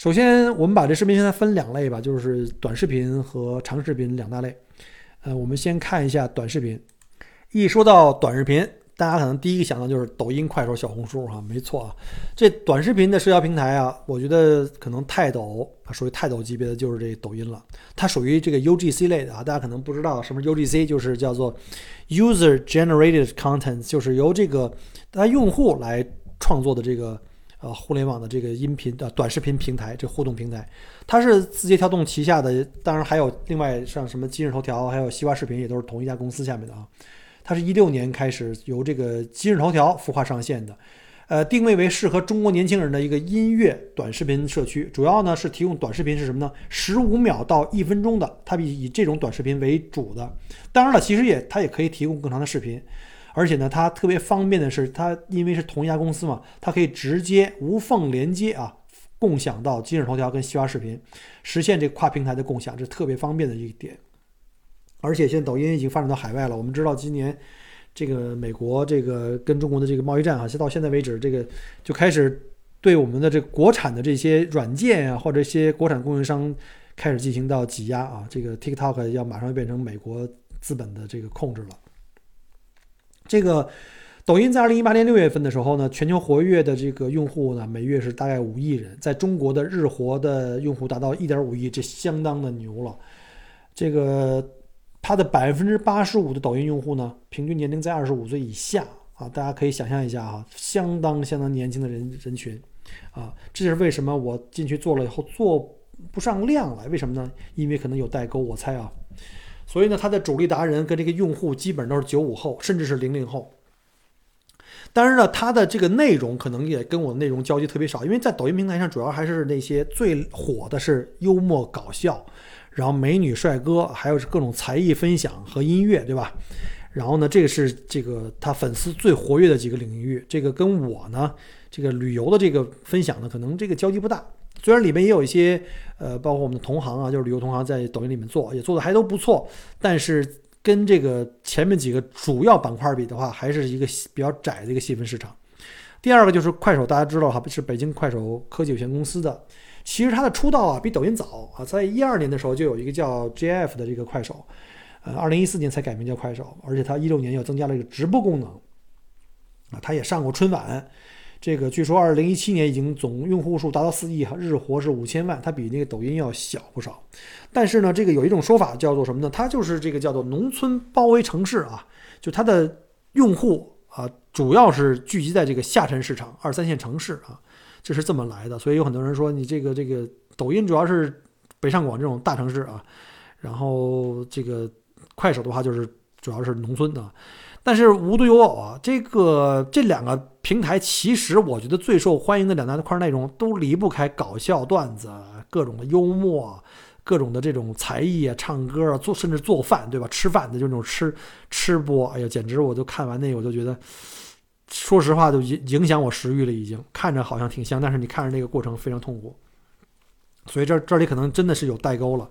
首先，我们把这视频现在分两类吧，就是短视频和长视频两大类。呃，我们先看一下短视频。一说到短视频，大家可能第一个想到就是抖音、快手、小红书哈，没错啊。这短视频的社交平台啊，我觉得可能泰斗啊属于泰斗级别的就是这抖音了。它属于这个 UGC 类的啊，大家可能不知道什么 UGC，就是叫做 User Generated Content，就是由这个大家用户来创作的这个。呃，互联网的这个音频的短视频平台，这互动平台，它是字节跳动旗下的，当然还有另外像什么今日头条，还有西瓜视频，也都是同一家公司下面的啊。它是一六年开始由这个今日头条孵化上线的，呃，定位为适合中国年轻人的一个音乐短视频社区，主要呢是提供短视频是什么呢？十五秒到一分钟的，它以以这种短视频为主的。当然了，其实也它也可以提供更长的视频。而且呢，它特别方便的是，它因为是同一家公司嘛，它可以直接无缝连接啊，共享到今日头条跟西瓜视频，实现这跨平台的共享，这特别方便的一点。而且现在抖音已经发展到海外了，我们知道今年这个美国这个跟中国的这个贸易战啊，到现在为止，这个就开始对我们的这个国产的这些软件啊，或者一些国产供应商开始进行到挤压啊，这个 TikTok 要马上变成美国资本的这个控制了。这个抖音在二零一八年六月份的时候呢，全球活跃的这个用户呢，每月是大概五亿人，在中国的日活的用户达到一点五亿，这相当的牛了。这个它的百分之八十五的抖音用户呢，平均年龄在二十五岁以下啊，大家可以想象一下啊，相当相当年轻的人人群啊，这是为什么我进去做了以后做不上量来，为什么呢？因为可能有代沟，我猜啊。所以呢，它的主力达人跟这个用户基本都是九五后，甚至是零零后。当然呢，它的这个内容可能也跟我的内容交集特别少，因为在抖音平台上，主要还是那些最火的是幽默搞笑，然后美女帅哥，还有是各种才艺分享和音乐，对吧？然后呢，这个是这个他粉丝最活跃的几个领域，这个跟我呢，这个旅游的这个分享呢，可能这个交集不大。虽然里面也有一些，呃，包括我们的同行啊，就是旅游同行，在抖音里面做，也做的还都不错，但是跟这个前面几个主要板块比的话，还是一个比较窄的一个细分市场。第二个就是快手，大家知道哈，是北京快手科技有限公司的，其实它的出道啊比抖音早啊，在一二年的时候就有一个叫 JF 的这个快手，呃，二零一四年才改名叫快手，而且它一六年又增加了一个直播功能，啊，它也上过春晚。这个据说二零一七年已经总用户数达到四亿哈，日活是五千万，它比那个抖音要小不少。但是呢，这个有一种说法叫做什么呢？它就是这个叫做农村包围城市啊，就它的用户啊，主要是聚集在这个下沉市场、二三线城市啊，这是这么来的。所以有很多人说你这个这个抖音主要是北上广这种大城市啊，然后这个快手的话就是主要是农村的。但是无独有偶啊，这个这两个平台其实我觉得最受欢迎的两大块内容都离不开搞笑段子、各种的幽默、各种的这种才艺啊、唱歌啊、做甚至做饭，对吧？吃饭的就那种吃吃播，哎呀，简直我就看完那个我就觉得，说实话就影影响我食欲了，已经看着好像挺香，但是你看着那个过程非常痛苦，所以这这里可能真的是有代沟了。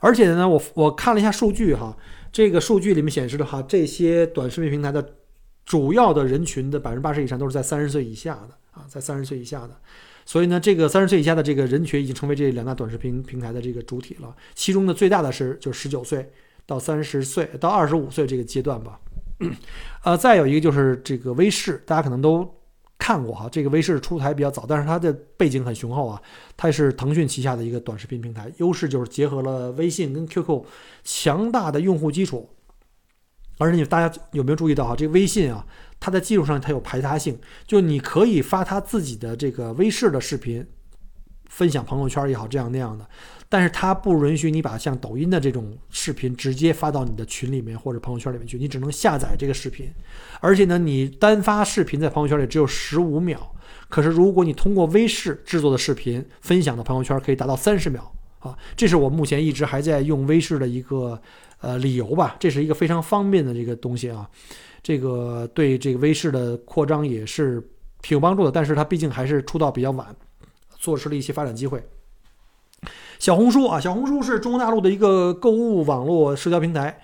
而且呢，我我看了一下数据哈。这个数据里面显示的话，这些短视频平台的主要的人群的百分之八十以上都是在三十岁以下的啊，在三十岁以下的，所以呢，这个三十岁以下的这个人群已经成为这两大短视频平台的这个主体了。其中的最大的是就十九岁到三十岁到二十五岁这个阶段吧。呃，再有一个就是这个微视，大家可能都。看过哈，这个微视出台比较早，但是它的背景很雄厚啊。它是腾讯旗下的一个短视频平台，优势就是结合了微信跟 QQ 强大的用户基础。而且你大家有没有注意到哈，这个微信啊，它在技术上它有排他性，就你可以发它自己的这个微视的视频，分享朋友圈也好，这样那样的。但是它不允许你把像抖音的这种视频直接发到你的群里面或者朋友圈里面去，你只能下载这个视频，而且呢，你单发视频在朋友圈里只有十五秒，可是如果你通过微视制作的视频分享到朋友圈，可以达到三十秒啊！这是我目前一直还在用微视的一个呃理由吧，这是一个非常方便的这个东西啊，这个对这个微视的扩张也是挺有帮助的，但是它毕竟还是出道比较晚，错失了一些发展机会。小红书啊，小红书是中国大陆的一个购物网络社交平台，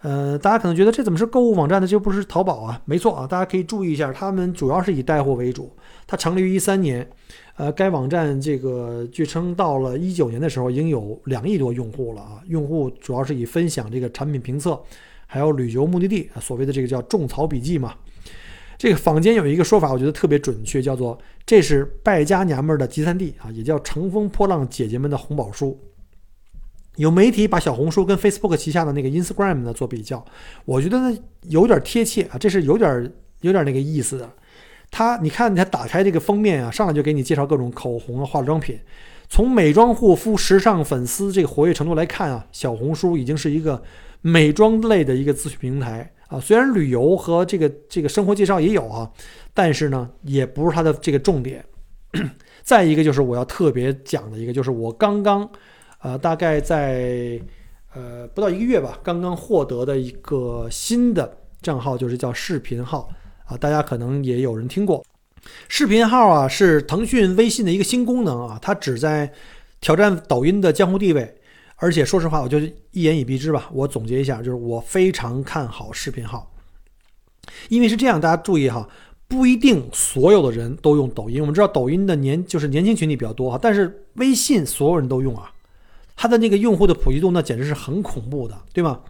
呃，大家可能觉得这怎么是购物网站呢？这不是淘宝啊？没错啊，大家可以注意一下，他们主要是以带货为主。它成立于一三年，呃，该网站这个据称到了一九年的时候，已经有两亿多用户了啊。用户主要是以分享这个产品评测，还有旅游目的地，所谓的这个叫种草笔记嘛。这个坊间有一个说法，我觉得特别准确，叫做这是败家娘们儿的集散地啊，也叫乘风破浪姐姐们的红宝书。有媒体把小红书跟 Facebook 旗下的那个 Instagram 呢做比较，我觉得呢有点贴切啊，这是有点有点那个意思的。它你看，它打开这个封面啊，上来就给你介绍各种口红啊、化妆品。从美妆护肤、时尚粉丝这个活跃程度来看啊，小红书已经是一个美妆类的一个资讯平台啊。虽然旅游和这个这个生活介绍也有啊，但是呢，也不是它的这个重点。再一个就是我要特别讲的一个，就是我刚刚。呃，大概在呃不到一个月吧，刚刚获得的一个新的账号，就是叫视频号啊，大家可能也有人听过。视频号啊，是腾讯微信的一个新功能啊，它旨在挑战抖音的江湖地位。而且说实话，我就一言以蔽之吧，我总结一下，就是我非常看好视频号，因为是这样，大家注意哈，不一定所有的人都用抖音。我们知道抖音的年就是年轻群体比较多哈，但是微信所有人都用啊。它的那个用户的普及度，那简直是很恐怖的，对吗？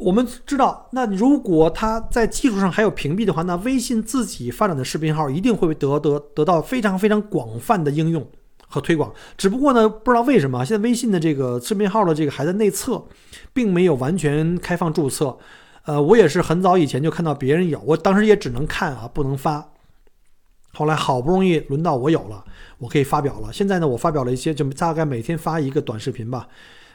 我们知道，那如果它在技术上还有屏蔽的话，那微信自己发展的视频号一定会得得得到非常非常广泛的应用和推广。只不过呢，不知道为什么现在微信的这个视频号的这个还在内测，并没有完全开放注册。呃，我也是很早以前就看到别人有，我当时也只能看啊，不能发。后来好不容易轮到我有了。我可以发表了。现在呢，我发表了一些，就大概每天发一个短视频吧，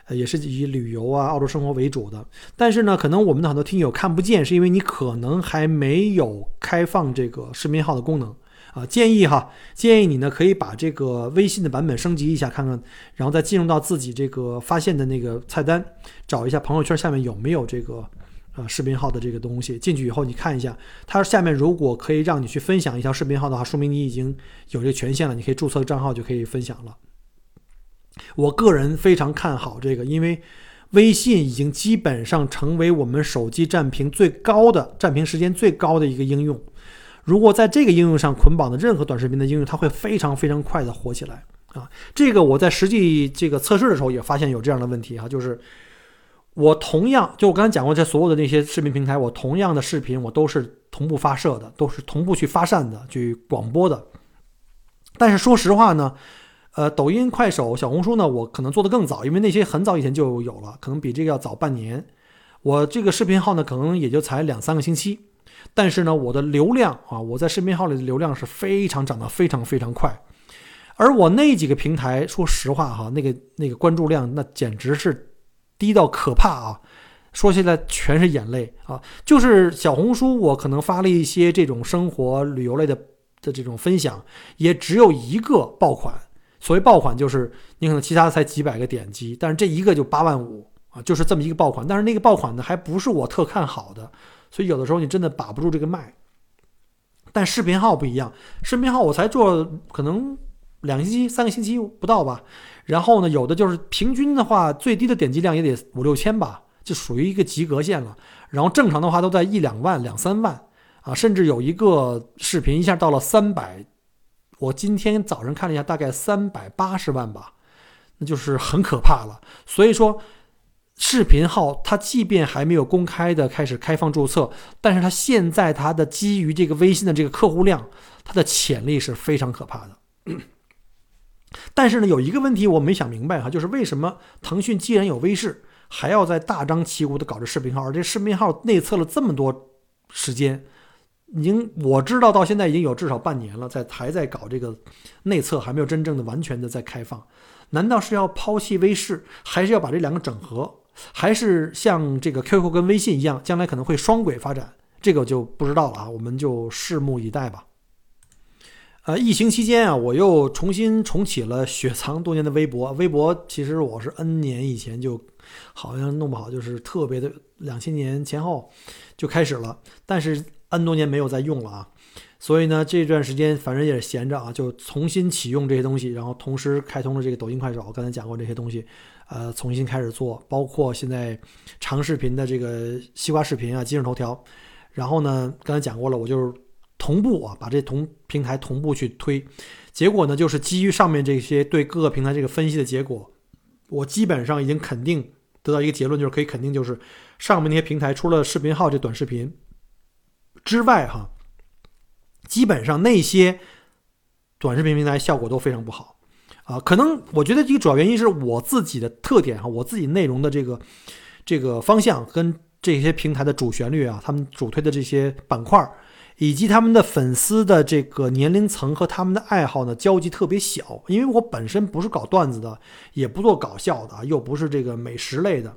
呃，也是以旅游啊、澳洲生活为主的。但是呢，可能我们的很多听友看不见，是因为你可能还没有开放这个视频号的功能啊。建议哈，建议你呢可以把这个微信的版本升级一下，看看，然后再进入到自己这个发现的那个菜单，找一下朋友圈下面有没有这个。啊，视频号的这个东西进去以后，你看一下，它下面如果可以让你去分享一条视频号的话，说明你已经有这个权限了，你可以注册账号就可以分享了。我个人非常看好这个，因为微信已经基本上成为我们手机占屏最高的、占屏时间最高的一个应用。如果在这个应用上捆绑的任何短视频的应用，它会非常非常快的火起来啊！这个我在实际这个测试的时候也发现有这样的问题啊，就是。我同样，就我刚才讲过，在所有的那些视频平台，我同样的视频，我都是同步发射的，都是同步去发散的，去广播的。但是说实话呢，呃，抖音、快手、小红书呢，我可能做的更早，因为那些很早以前就有了，可能比这个要早半年。我这个视频号呢，可能也就才两三个星期，但是呢，我的流量啊，我在视频号里的流量是非常涨得非常非常快。而我那几个平台，说实话哈，那个那个关注量，那简直是。低到可怕啊！说起来全是眼泪啊！就是小红书，我可能发了一些这种生活旅游类的的这种分享，也只有一个爆款。所谓爆款，就是你可能其他才几百个点击，但是这一个就八万五啊，就是这么一个爆款。但是那个爆款呢，还不是我特看好的，所以有的时候你真的把不住这个脉。但视频号不一样，视频号我才做可能两星期、三个星期不到吧。然后呢，有的就是平均的话，最低的点击量也得五六千吧，就属于一个及格线了。然后正常的话都在一两万、两三万啊，甚至有一个视频一下到了三百，我今天早上看了一下，大概三百八十万吧，那就是很可怕了。所以说，视频号它即便还没有公开的开始开放注册，但是它现在它的基于这个微信的这个客户量，它的潜力是非常可怕的。但是呢，有一个问题我没想明白哈，就是为什么腾讯既然有微视，还要在大张旗鼓的搞这视频号？而这视频号内测了这么多时间，已经我知道到现在已经有至少半年了，在还在搞这个内测，还没有真正的完全的在开放。难道是要抛弃微视，还是要把这两个整合？还是像这个 QQ 跟微信一样，将来可能会双轨发展？这个就不知道了啊，我们就拭目以待吧。呃，疫情期间啊，我又重新重启了雪藏多年的微博。微博其实我是 N 年以前就，好像弄不好就是特别的，两千年前后就开始了，但是 N 多年没有再用了啊。所以呢，这段时间反正也是闲着啊，就重新启用这些东西，然后同时开通了这个抖音、快手，刚才讲过这些东西，呃，重新开始做，包括现在长视频的这个西瓜视频啊、今日头条，然后呢，刚才讲过了，我就是同步啊，把这同平台同步去推，结果呢，就是基于上面这些对各个平台这个分析的结果，我基本上已经肯定得到一个结论，就是可以肯定，就是上面那些平台除了视频号这短视频之外，哈。基本上那些短视频平台效果都非常不好，啊，可能我觉得一个主要原因是我自己的特点哈，我自己内容的这个这个方向跟这些平台的主旋律啊，他们主推的这些板块，以及他们的粉丝的这个年龄层和他们的爱好呢交集特别小，因为我本身不是搞段子的，也不做搞笑的，又不是这个美食类的，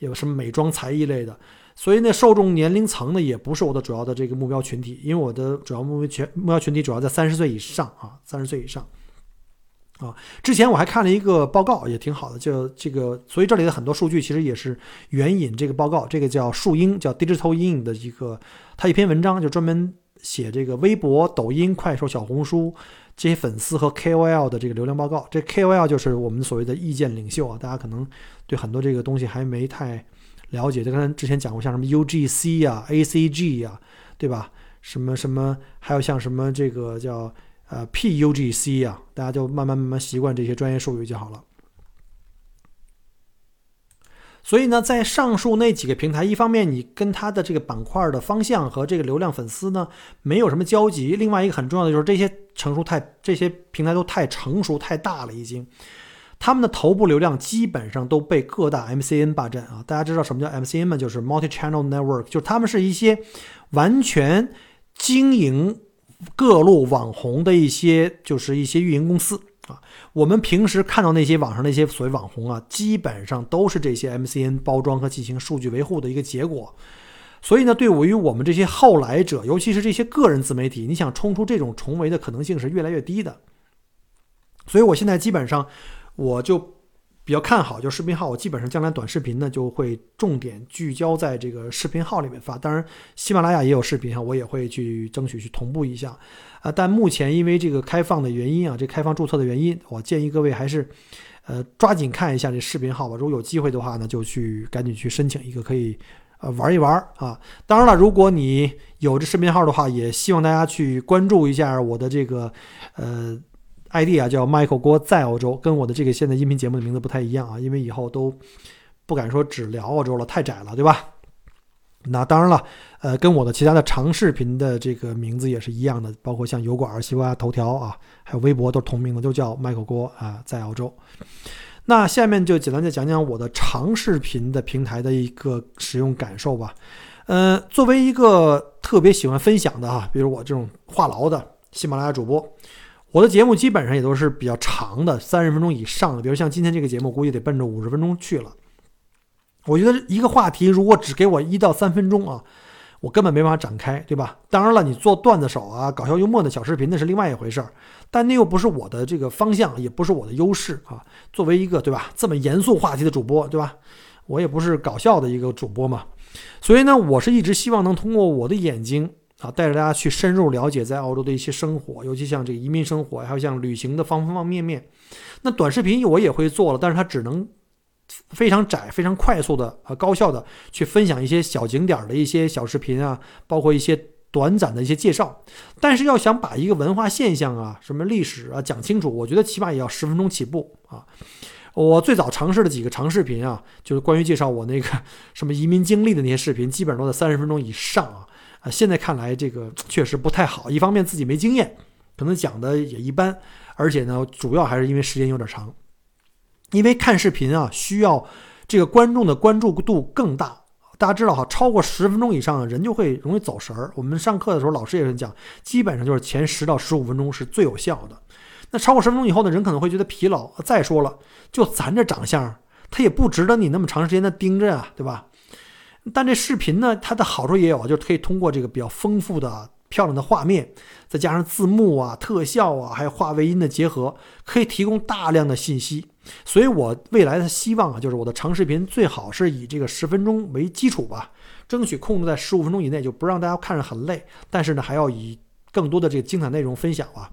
有什么美妆才艺类的。所以呢，受众年龄层呢也不是我的主要的这个目标群体，因为我的主要目标群目标群体主要在三十岁以上啊，三十岁以上啊。之前我还看了一个报告，也挺好的，就这个，所以这里的很多数据其实也是援引这个报告，这个叫树鹰，叫 Digital In 的一个，他一篇文章就专门写这个微博、抖音、快手、小红书这些粉丝和 KOL 的这个流量报告。这 KOL 就是我们所谓的意见领袖啊，大家可能对很多这个东西还没太。了解，就刚才之前讲过，像什么 UGC 呀、ACG 呀，对吧？什么什么，还有像什么这个叫呃 PUGC 啊，大家就慢慢慢慢习惯这些专业术语就好了。所以呢，在上述那几个平台，一方面你跟它的这个板块的方向和这个流量粉丝呢没有什么交集；另外一个很重要的就是这些成熟太这些平台都太成熟太大了，已经。他们的头部流量基本上都被各大 MCN 霸占啊！大家知道什么叫 MCN 吗？就是 Multi-Channel Network，就是他们是一些完全经营各路网红的一些，就是一些运营公司啊。我们平时看到那些网上那些所谓网红啊，基本上都是这些 MCN 包装和进行数据维护的一个结果。所以呢，对于我们这些后来者，尤其是这些个人自媒体，你想冲出这种重围的可能性是越来越低的。所以我现在基本上。我就比较看好，就视频号，我基本上将来短视频呢就会重点聚焦在这个视频号里面发。当然，喜马拉雅也有视频哈，我也会去争取去同步一下啊。但目前因为这个开放的原因啊，这开放注册的原因，我建议各位还是呃抓紧看一下这视频号吧。如果有机会的话呢，就去赶紧去申请一个，可以呃玩一玩啊。当然了，如果你有这视频号的话，也希望大家去关注一下我的这个呃。ID 啊，叫 Michael 郭在澳洲，跟我的这个现在音频节目的名字不太一样啊，因为以后都不敢说只聊澳洲了，太窄了，对吧？那当然了，呃，跟我的其他的长视频的这个名字也是一样的，包括像油管、西瓜头条啊，还有微博都是同名的，都叫 Michael 郭啊，在澳洲。那下面就简单的讲讲我的长视频的平台的一个使用感受吧。呃，作为一个特别喜欢分享的哈，比如我这种话痨的喜马拉雅主播。我的节目基本上也都是比较长的，三十分钟以上的。比如像今天这个节目，估计得奔着五十分钟去了。我觉得一个话题如果只给我一到三分钟啊，我根本没办法展开，对吧？当然了，你做段子手啊、搞笑幽默的小视频那是另外一回事儿，但那又不是我的这个方向，也不是我的优势啊。作为一个对吧这么严肃话题的主播，对吧？我也不是搞笑的一个主播嘛，所以呢，我是一直希望能通过我的眼睛。啊，带着大家去深入了解在澳洲的一些生活，尤其像这个移民生活，还有像旅行的方方面面。那短视频我也会做了，但是它只能非常窄、非常快速的、呃高效的去分享一些小景点的一些小视频啊，包括一些短暂的一些介绍。但是要想把一个文化现象啊、什么历史啊讲清楚，我觉得起码也要十分钟起步啊。我最早尝试的几个长视频啊，就是关于介绍我那个什么移民经历的那些视频，基本上都在三十分钟以上啊。啊，现在看来这个确实不太好。一方面自己没经验，可能讲的也一般，而且呢，主要还是因为时间有点长。因为看视频啊，需要这个观众的关注度更大。大家知道哈，超过十分钟以上，人就会容易走神儿。我们上课的时候，老师也是讲，基本上就是前十到十五分钟是最有效的。那超过十分钟以后呢，人可能会觉得疲劳。再说了，就咱这长相，他也不值得你那么长时间的盯着啊，对吧？但这视频呢，它的好处也有，就是可以通过这个比较丰富的、漂亮的画面，再加上字幕啊、特效啊，还有画外音的结合，可以提供大量的信息。所以我未来的希望啊，就是我的长视频最好是以这个十分钟为基础吧，争取控制在十五分钟以内，就不让大家看着很累。但是呢，还要以更多的这个精彩内容分享吧。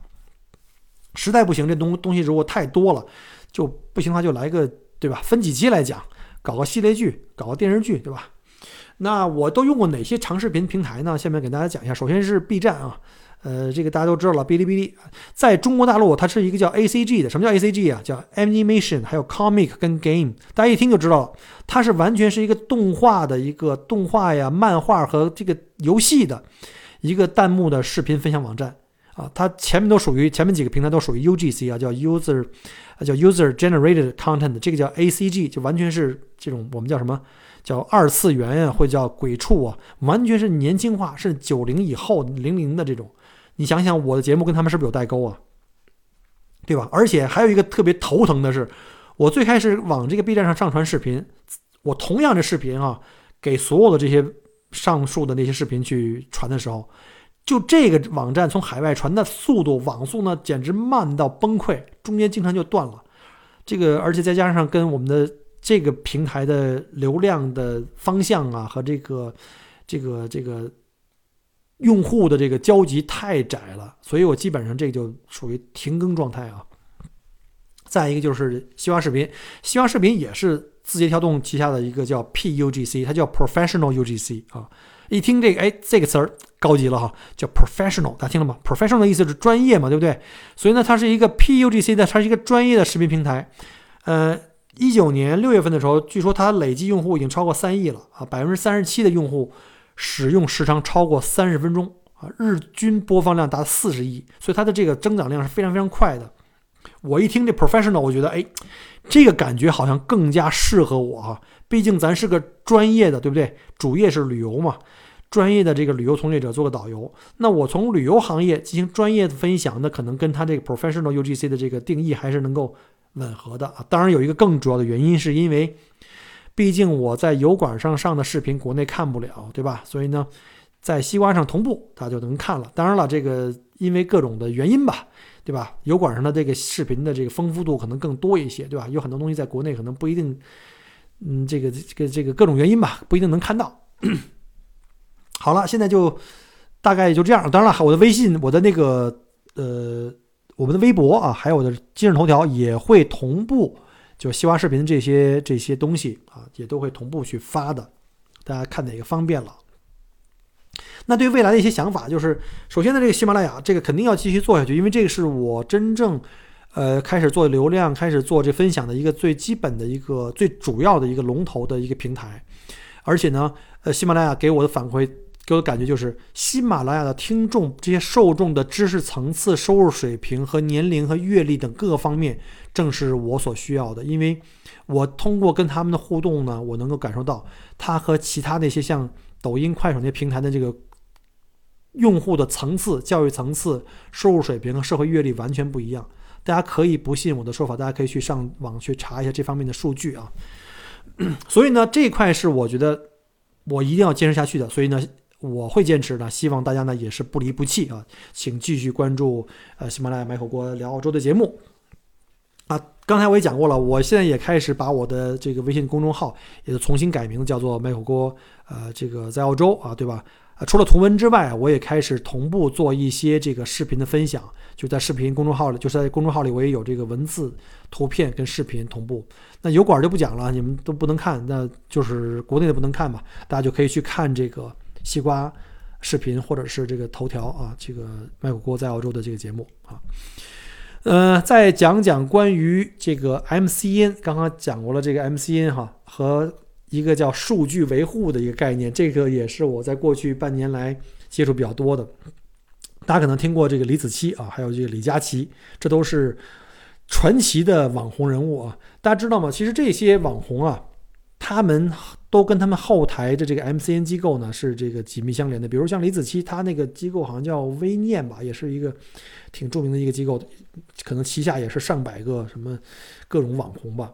实在不行，这东东西如果太多了，就不行的话就来个对吧？分几期来讲，搞个系列剧，搞个电视剧，对吧？那我都用过哪些长视频平台呢？下面给大家讲一下。首先是 B 站啊，呃，这个大家都知道了，哔哩哔哩，在中国大陆它是一个叫 ACG 的。什么叫 ACG 啊？叫 Animation，还有 Comic 跟 Game，大家一听就知道了，它是完全是一个动画的一个动画呀、漫画和这个游戏的一个弹幕的视频分享网站啊。它前面都属于前面几个平台都属于 UGC 啊，叫 User，叫 User Generated Content，这个叫 ACG，就完全是这种我们叫什么？叫二次元呀，或叫鬼畜啊，完全是年轻化，是九零以后零零的这种。你想想，我的节目跟他们是不是有代沟啊？对吧？而且还有一个特别头疼的是，我最开始往这个 B 站上上传视频，我同样的视频啊，给所有的这些上述的那些视频去传的时候，就这个网站从海外传的速度，网速呢简直慢到崩溃，中间经常就断了。这个而且再加上跟我们的。这个平台的流量的方向啊，和这个、这个、这个用户的这个交集太窄了，所以我基本上这就属于停更状态啊。再一个就是西瓜视频，西瓜视频也是字节跳动旗下的一个叫 PUGC，它叫 Professional UGC 啊。一听这个，哎，这个词儿高级了哈，叫 Professional，大家听了吗？Professional 的意思是专业嘛，对不对？所以呢，它是一个 PUGC 的，它是一个专业的视频平台，呃。一九年六月份的时候，据说它累计用户已经超过三亿了啊，百分之三十七的用户使用时长超过三十分钟啊，日均播放量达四十亿，所以它的这个增长量是非常非常快的。我一听这 professional，我觉得哎，这个感觉好像更加适合我哈，毕竟咱是个专业的，对不对？主业是旅游嘛，专业的这个旅游从业者做个导游，那我从旅游行业进行专业的分享，那可能跟他这个 professional UGC 的这个定义还是能够。吻合的啊，当然有一个更主要的原因，是因为，毕竟我在油管上上的视频，国内看不了，对吧？所以呢，在西瓜上同步，大家就能看了。当然了，这个因为各种的原因吧，对吧？油管上的这个视频的这个丰富度可能更多一些，对吧？有很多东西在国内可能不一定，嗯，这个这个这个各种原因吧，不一定能看到。好了，现在就大概也就这样。当然了，我的微信，我的那个呃。我们的微博啊，还有我的今日头条也会同步，就西瓜视频这些这些东西啊，也都会同步去发的。大家看哪个方便了？那对未来的一些想法，就是首先呢，这个喜马拉雅这个肯定要继续做下去，因为这个是我真正呃开始做流量、开始做这分享的一个最基本的一个最主要的一个龙头的一个平台。而且呢，呃，喜马拉雅给我的反馈。给我的感觉就是，喜马拉雅的听众这些受众的知识层次、收入水平和年龄和阅历等各个方面，正是我所需要的。因为我通过跟他们的互动呢，我能够感受到，他和其他那些像抖音、快手那些平台的这个用户的层次、教育层次、收入水平和社会阅历完全不一样。大家可以不信我的说法，大家可以去上网去查一下这方面的数据啊。所以呢，这块是我觉得我一定要坚持下去的。所以呢。我会坚持的，希望大家呢也是不离不弃啊，请继续关注呃喜马拉雅买火锅聊澳洲的节目啊。刚才我也讲过了，我现在也开始把我的这个微信公众号也重新改名，叫做买火锅呃这个在澳洲啊，对吧？啊，除了图文之外，我也开始同步做一些这个视频的分享，就在视频公众号里，就是在公众号里我也有这个文字、图片跟视频同步。那油管就不讲了，你们都不能看，那就是国内的不能看嘛，大家就可以去看这个。西瓜视频或者是这个头条啊，这个卖火锅在澳洲的这个节目啊，呃，再讲讲关于这个 MCN，刚刚讲过了这个 MCN 哈，和一个叫数据维护的一个概念，这个也是我在过去半年来接触比较多的。大家可能听过这个李子柒啊，还有这个李佳琦，这都是传奇的网红人物啊。大家知道吗？其实这些网红啊，他们。都跟他们后台的这个 MCN 机构呢是这个紧密相连的，比如像李子柒，他那个机构好像叫微念吧，也是一个挺著名的一个机构，可能旗下也是上百个什么各种网红吧。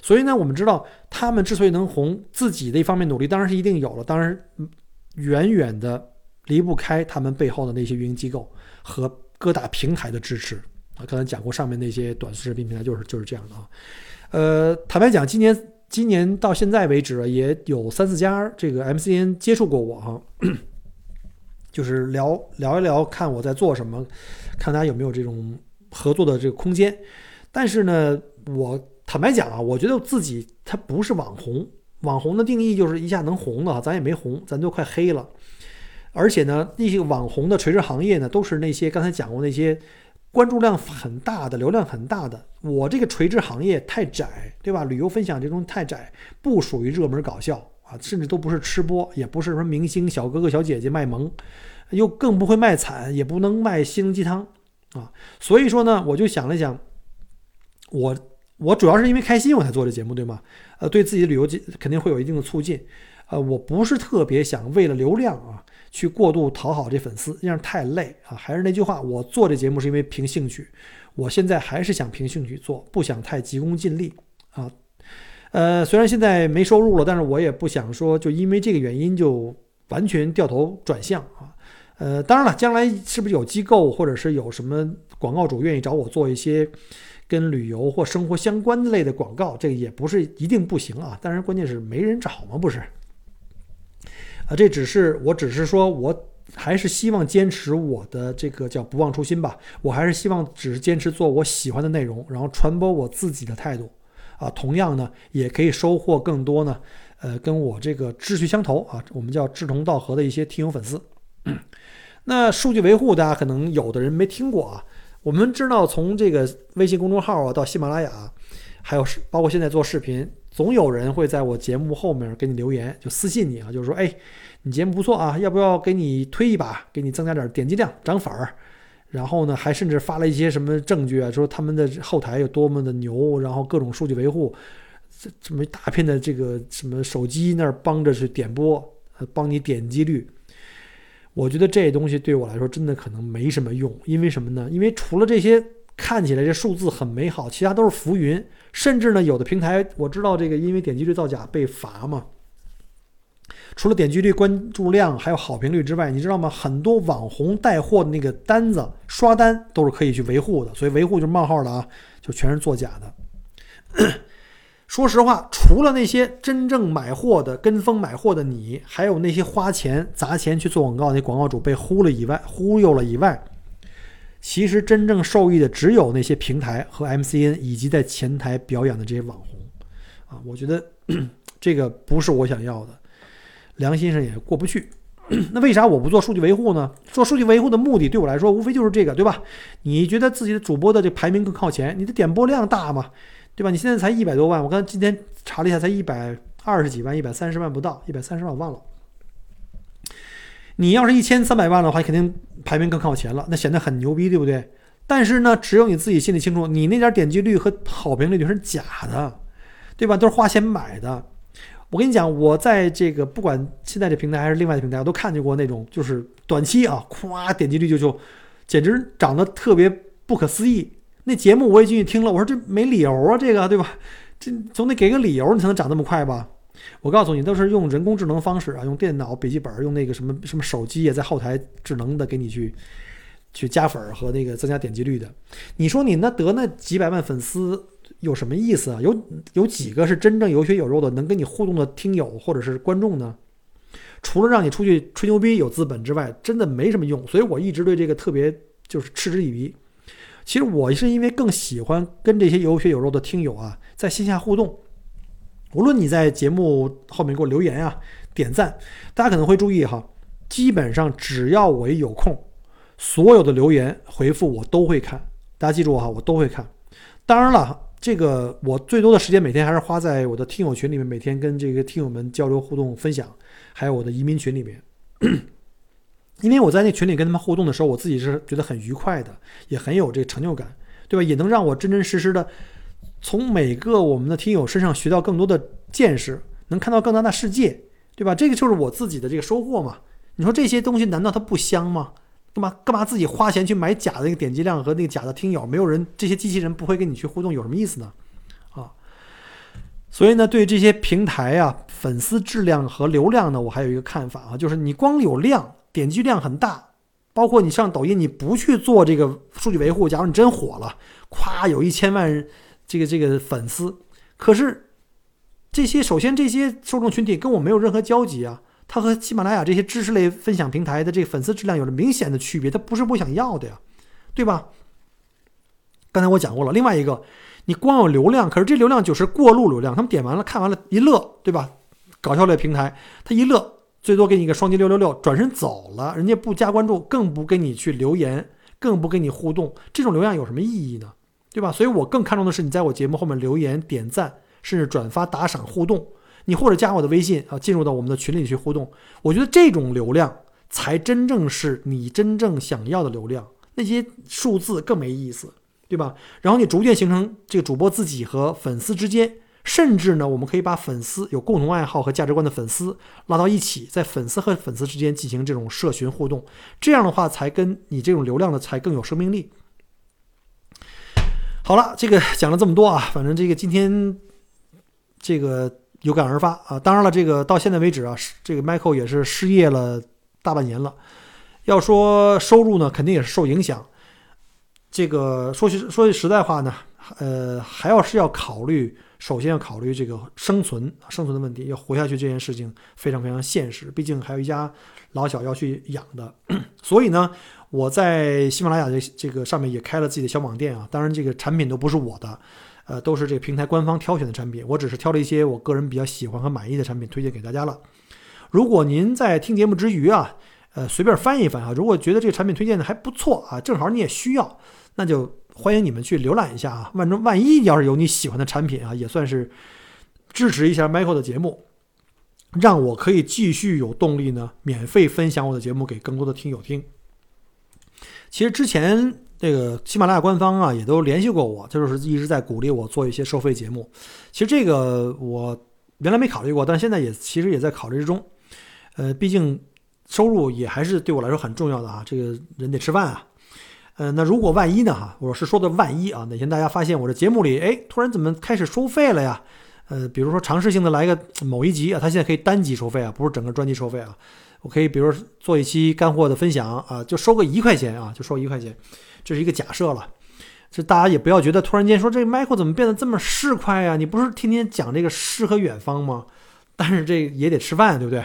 所以呢，我们知道他们之所以能红，自己的一方面努力当然是一定有了，当然远远的离不开他们背后的那些运营机构和各大平台的支持啊。刚才讲过，上面那些短视频平台就是就是这样的啊。呃，坦白讲，今年。今年到现在为止，也有三四家这个 MCN 接触过我哈，就是聊聊一聊，看我在做什么，看大家有没有这种合作的这个空间。但是呢，我坦白讲啊，我觉得自己他不是网红，网红的定义就是一下能红的，咱也没红，咱都快黑了。而且呢，那些网红的垂直行业呢，都是那些刚才讲过那些关注量很大的、流量很大的。我这个垂直行业太窄，对吧？旅游分享这种太窄，不属于热门搞笑啊，甚至都不是吃播，也不是什么明星小哥哥小姐姐卖萌，又更不会卖惨，也不能卖心灵鸡汤啊。所以说呢，我就想了想，我我主要是因为开心我才做这节目，对吗？呃，对自己的旅游肯定会有一定的促进。呃，我不是特别想为了流量啊。去过度讨好这粉丝，这样太累啊！还是那句话，我做这节目是因为凭兴趣，我现在还是想凭兴趣做，不想太急功近利啊。呃，虽然现在没收入了，但是我也不想说就因为这个原因就完全掉头转向啊。呃，当然了，将来是不是有机构或者是有什么广告主愿意找我做一些跟旅游或生活相关类的广告，这个也不是一定不行啊。但是关键是没人找嘛，不是？啊，这只是我只是说，我还是希望坚持我的这个叫不忘初心吧。我还是希望只是坚持做我喜欢的内容，然后传播我自己的态度。啊，同样呢，也可以收获更多呢，呃，跟我这个志趣相投啊，我们叫志同道合的一些听友粉丝。那数据维护，大家可能有的人没听过啊。我们知道，从这个微信公众号啊，到喜马拉雅，还有包括现在做视频。总有人会在我节目后面给你留言，就私信你啊，就是说，哎，你节目不错啊，要不要给你推一把，给你增加点点击量、涨粉儿？然后呢，还甚至发了一些什么证据啊，说他们的后台有多么的牛，然后各种数据维护，这这么大片的这个什么手机那儿帮着去点播，帮你点击率。我觉得这东西对我来说真的可能没什么用，因为什么呢？因为除了这些看起来这数字很美好，其他都是浮云。甚至呢，有的平台我知道这个，因为点击率造假被罚嘛。除了点击率、关注量还有好评率之外，你知道吗？很多网红带货的那个单子刷单都是可以去维护的，所以维护就是冒号的啊，就全是作假的。说实话，除了那些真正买货的、跟风买货的你，还有那些花钱砸钱去做广告那广告主被忽了以外，忽悠了以外。其实真正受益的只有那些平台和 MCN 以及在前台表演的这些网红，啊，我觉得 这个不是我想要的，良心上也过不去。那为啥我不做数据维护呢？做数据维护的目的对我来说无非就是这个，对吧？你觉得自己的主播的这排名更靠前，你的点播量大嘛，对吧？你现在才一百多万，我刚今天查了一下，才一百二十几万，一百三十万不到，一百三十万我忘了。你要是一千三百万的话，肯定排名更靠前了，那显得很牛逼，对不对？但是呢，只有你自己心里清楚，你那点点击率和好评率是假的，对吧？都是花钱买的。我跟你讲，我在这个不管现在这平台还是另外的平台，我都看见过那种就是短期啊，咵点击率就就，简直涨得特别不可思议。那节目我也进去听了，我说这没理由啊，这个对吧？这总得给个理由，你才能涨那么快吧？我告诉你，都是用人工智能方式啊，用电脑、笔记本，用那个什么什么手机也在后台智能的给你去去加粉儿和那个增加点击率的。你说你那得那几百万粉丝有什么意思啊？有有几个是真正有血有肉的能跟你互动的听友或者是观众呢？除了让你出去吹牛逼有资本之外，真的没什么用。所以我一直对这个特别就是嗤之以鼻。其实我是因为更喜欢跟这些有血有肉的听友啊在线下互动。无论你在节目后面给我留言啊、点赞，大家可能会注意哈，基本上只要我一有空，所有的留言回复我都会看。大家记住哈，我都会看。当然了，这个我最多的时间每天还是花在我的听友群里面，每天跟这个听友们交流互动分享，还有我的移民群里面。因为我在那群里跟他们互动的时候，我自己是觉得很愉快的，也很有这个成就感，对吧？也能让我真真实实的。从每个我们的听友身上学到更多的见识，能看到更大的世界，对吧？这个就是我自己的这个收获嘛。你说这些东西难道它不香吗？干嘛干嘛自己花钱去买假的那个点击量和那个假的听友？没有人，这些机器人不会跟你去互动，有什么意思呢？啊，所以呢，对这些平台啊，粉丝质量和流量呢，我还有一个看法啊，就是你光有量，点击量很大，包括你上抖音，你不去做这个数据维护，假如你真火了，咵有一千万人。这个这个粉丝，可是这些首先这些受众群体跟我没有任何交集啊，它和喜马拉雅这些知识类分享平台的这个粉丝质量有着明显的区别，它不是我想要的呀，对吧？刚才我讲过了，另外一个，你光有流量，可是这流量就是过路流量，他们点完了看完了一乐，对吧？搞笑类平台，他一乐，最多给你一个双击六六六，转身走了，人家不加关注，更不跟你去留言，更不跟你互动，这种流量有什么意义呢？对吧？所以我更看重的是你在我节目后面留言、点赞，甚至转发、打赏、互动，你或者加我的微信啊，进入到我们的群里去互动。我觉得这种流量才真正是你真正想要的流量，那些数字更没意思，对吧？然后你逐渐形成这个主播自己和粉丝之间。甚至呢，我们可以把粉丝有共同爱好和价值观的粉丝拉到一起，在粉丝和粉丝之间进行这种社群互动，这样的话才跟你这种流量的才更有生命力。好了，这个讲了这么多啊，反正这个今天这个有感而发啊。当然了，这个到现在为止啊，这个 Michael 也是失业了大半年了，要说收入呢，肯定也是受影响。这个说句说句实在话呢，呃，还要是要考虑。首先要考虑这个生存生存的问题，要活下去这件事情非常非常现实，毕竟还有一家老小要去养的。所以呢，我在喜马拉雅这这个上面也开了自己的小网店啊。当然，这个产品都不是我的，呃，都是这个平台官方挑选的产品。我只是挑了一些我个人比较喜欢和满意的产品推荐给大家了。如果您在听节目之余啊，呃，随便翻一翻啊，如果觉得这个产品推荐的还不错啊，正好你也需要，那就。欢迎你们去浏览一下啊！万中万一要是有你喜欢的产品啊，也算是支持一下 Michael 的节目，让我可以继续有动力呢，免费分享我的节目给更多的听友听。其实之前这个喜马拉雅官方啊，也都联系过我，就是一直在鼓励我做一些收费节目。其实这个我原来没考虑过，但现在也其实也在考虑之中。呃，毕竟收入也还是对我来说很重要的啊，这个人得吃饭啊。呃，那如果万一呢？哈，我是说的万一啊，哪天大家发现我这节目里，哎，突然怎么开始收费了呀？呃，比如说尝试性的来个某一集啊，它现在可以单集收费啊，不是整个专辑收费啊。我可以比如说做一期干货的分享啊，就收个一块钱啊，就收一块钱，这是一个假设了。这大家也不要觉得突然间说这 Michael 怎么变得这么市侩呀？你不是天天讲这个诗和远方吗？但是这也得吃饭，对不对？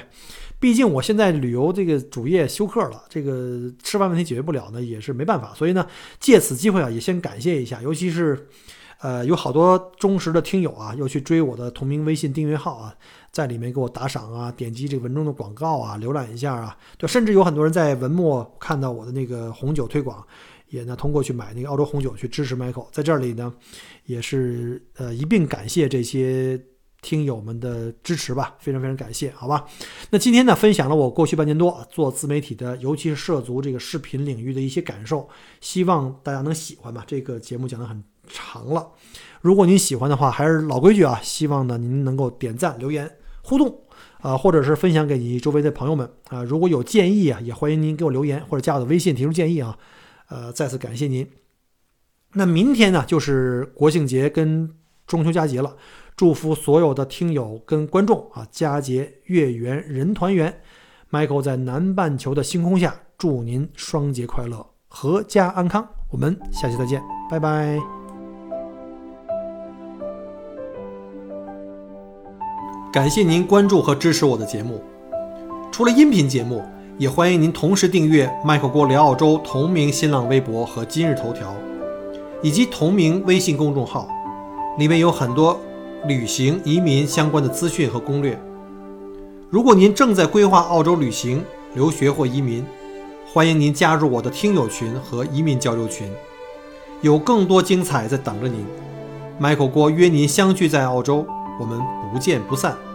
毕竟我现在旅游这个主业休克了，这个吃饭问题解决不了呢，也是没办法。所以呢，借此机会啊，也先感谢一下，尤其是，呃，有好多忠实的听友啊，又去追我的同名微信订阅号啊，在里面给我打赏啊，点击这个文中的广告啊，浏览一下啊，就甚至有很多人在文末看到我的那个红酒推广，也呢通过去买那个澳洲红酒去支持 Michael，在这里呢，也是呃一并感谢这些。听友们的支持吧，非常非常感谢，好吧。那今天呢，分享了我过去半年多做自媒体的，尤其是涉足这个视频领域的一些感受，希望大家能喜欢吧。这个节目讲的很长了，如果您喜欢的话，还是老规矩啊，希望呢您能够点赞、留言、互动啊，或者是分享给你周围的朋友们啊。如果有建议啊，也欢迎您给我留言或者加我的微信提出建议啊。呃，再次感谢您。那明天呢，就是国庆节跟中秋佳节了。祝福所有的听友跟观众啊，佳节月圆人团圆。Michael 在南半球的星空下，祝您双节快乐，阖家安康。我们下期再见，拜拜。感谢您关注和支持我的节目。除了音频节目，也欢迎您同时订阅 Michael 郭聊澳洲同名新浪微博和今日头条，以及同名微信公众号，里面有很多。旅行、移民相关的资讯和攻略。如果您正在规划澳洲旅行、留学或移民，欢迎您加入我的听友群和移民交流群，有更多精彩在等着您。Michael 郭约您相聚在澳洲，我们不见不散。